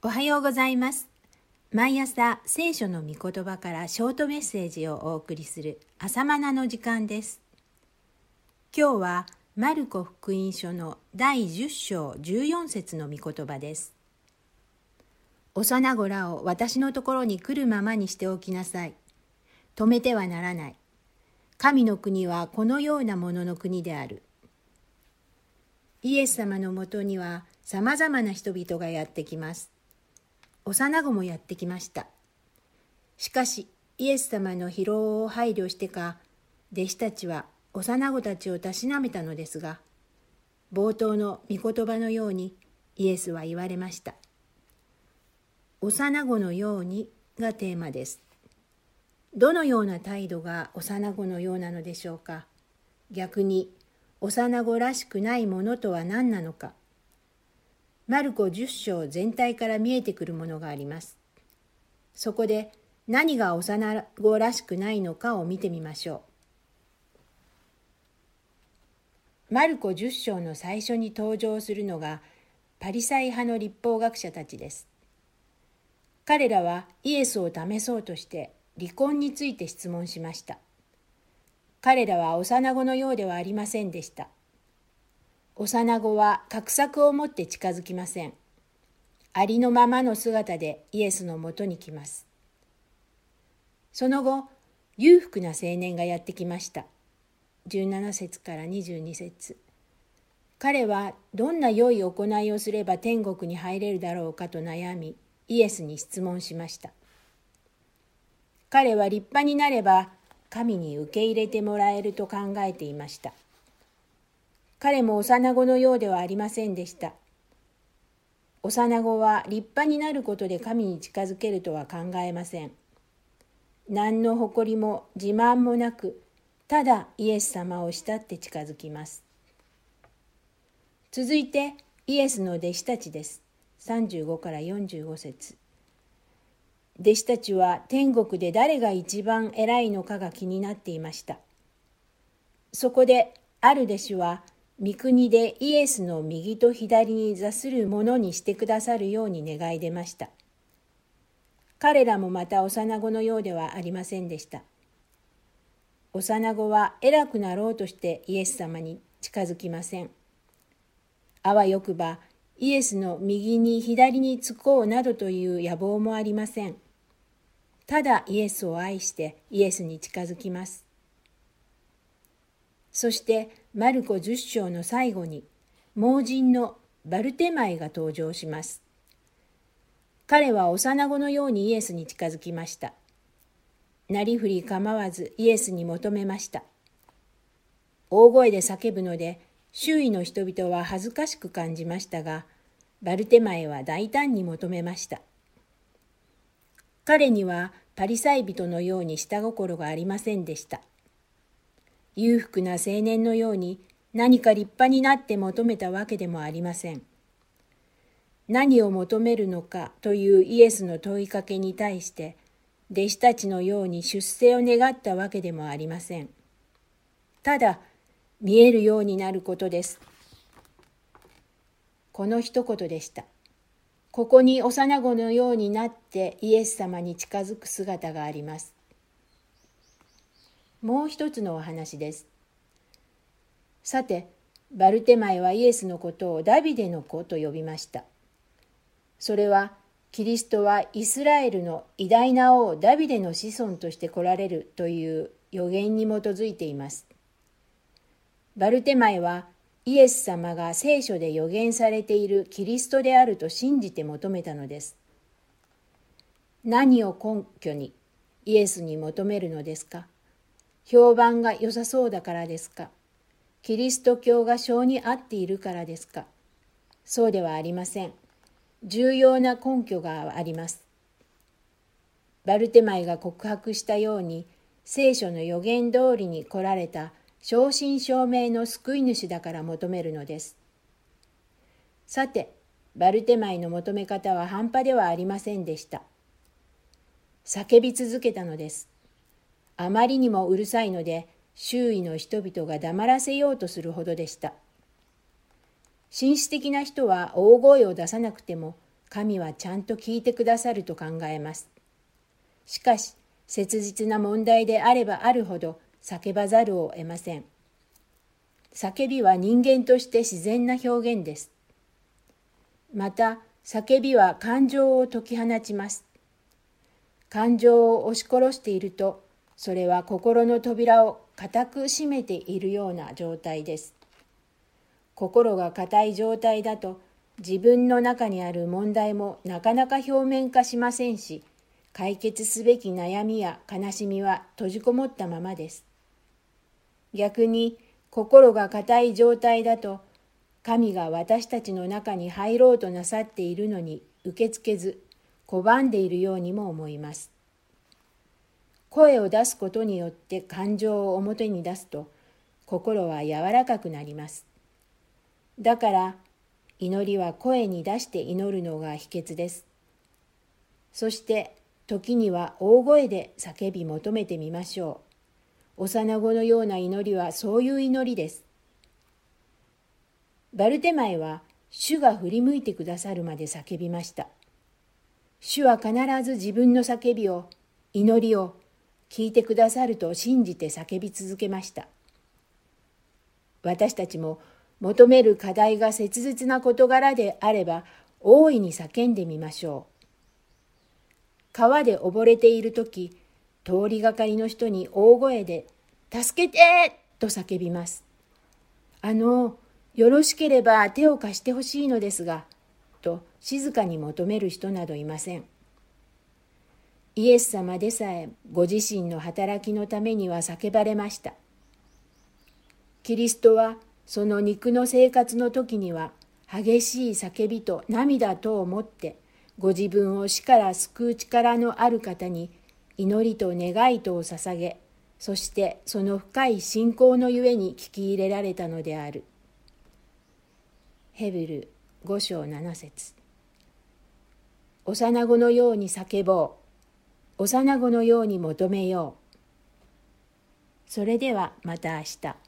おはようございます。毎朝聖書の御言葉からショートメッセージをお送りする朝マナの時間です。今日はマルコ福音書の第10章14節の御言葉です。幼子らを私のところに来るままにしておきなさい。止めてはならない。神の国はこのようなものの国である。イエス様のもとにはさまざまな人々がやってきます。幼子もやってきました。しかし、イエス様の疲労を配慮してか、弟子たちは幼子たちをたしなめたのですが、冒頭の御言葉のようにイエスは言われました。幼子のようにがテーマです。どのような態度が幼子のようなのでしょうか。逆に、幼子らしくないものとは何なのか。マルコ10章全体から見えてくるものがあります。そこで何が幼子らしくないのかを見てみましょう。マルコ10章の最初に登場するのがパリサイ派の立法学者たちです。彼らはイエスを試そうとして離婚について質問しました。彼らは幼子のようではありませんでした。幼子は画策を持って近づきません。ありのままの姿でイエスのもとに来ます。その後、裕福な青年がやってきました。17節から22節彼はどんな良い行いをすれば天国に入れるだろうかと悩み、イエスに質問しました。彼は立派になれば神に受け入れてもらえると考えていました。彼も幼子のようではありませんでした。幼子は立派になることで神に近づけるとは考えません。何の誇りも自慢もなく、ただイエス様を慕って近づきます。続いてイエスの弟子たちです。35から45節弟子たちは天国で誰が一番偉いのかが気になっていました。そこである弟子は御国でイエスの右と左に座するものにしてくださるように願い出ました。彼らもまた幼子のようではありませんでした。幼子は偉くなろうとしてイエス様に近づきません。あわよくばイエスの右に左につこうなどという野望もありません。ただイエスを愛してイエスに近づきます。そしてマルコ10章の最後に盲人のバルテマイが登場します。彼は幼子のようにイエスに近づきました。なりふり構わずイエスに求めました。大声で叫ぶので周囲の人々は恥ずかしく感じましたが、バルテマイは大胆に求めました。彼にはパリサイ人のように下心がありませんでした。裕福な青年のように何か立派になって求めたわけでもありません。何を求めるのかというイエスの問いかけに対して弟子たちのように出世を願ったわけでもありません。ただ見えるようになることです。この一言でした。ここに幼子のようになってイエス様に近づく姿があります。もう一つのお話です。さて、バルテマイはイエスのことをダビデの子と呼びました。それは、キリストはイスラエルの偉大な王ダビデの子孫として来られるという予言に基づいています。バルテマイはイエス様が聖書で予言されているキリストであると信じて求めたのです。何を根拠にイエスに求めるのですか？評判が良さそうだからですか？キリスト教が性に合っているからですか？そうではありません。重要な根拠があります。バルテマイが告白したように、聖書の予言通りに来られた正真正銘の救い主だから求めるのです。さて、バルテマイの求め方は半端ではありませんでした。叫び続けたのです。あまりにもうるさいので、周囲の人々が黙らせようとするほどでした。紳士的な人は大声を出さなくても神はちゃんと聞いてくださると考えます。しかし、切実な問題であればあるほど叫ばざるを得ません。叫びは人間として自然な表現です。また、叫びは感情を解き放ちます。感情を押し殺していると、それは心の扉を固く閉めているような状態です。心が硬い状態だと、自分の中にある問題もなかなか表面化しませんし、解決すべき悩みや悲しみは閉じこもったままです。逆に心が硬い状態だと神が私たちの中に入ろうとなさっているのに受け付けず拒んでいるようにも思います。声を出すことによって感情を表に出すと心は柔らかくなります。だから祈りは声に出して祈るのが秘訣です。そして時には大声で叫び求めてみましょう。幼子のような祈りはそういう祈りです。バルテマイは主が振り向いてくださるまで叫びました。主は必ず自分の叫びを、祈りを聞いてくださると信じて叫び続けました。私たちも求める課題が切実な事柄であれば大いに叫んでみましょう。川で溺れている時通りがかりの人に大声で「助けて!」と叫びます。あのよろしければ手を貸してほしいのですがと静かに求める人などいません。イエス様でさえご自身の働きのためには叫ばれました。キリストはその肉の生活の時には激しい叫びと涙とをもってご自分を死から救う力のある方に祈りと願いとを捧げ、そしてその深い信仰のゆえに聞き入れられたのである。ヘブル五章七節幼子のように叫ぼう。幼子のように求めよう。それではまた明日。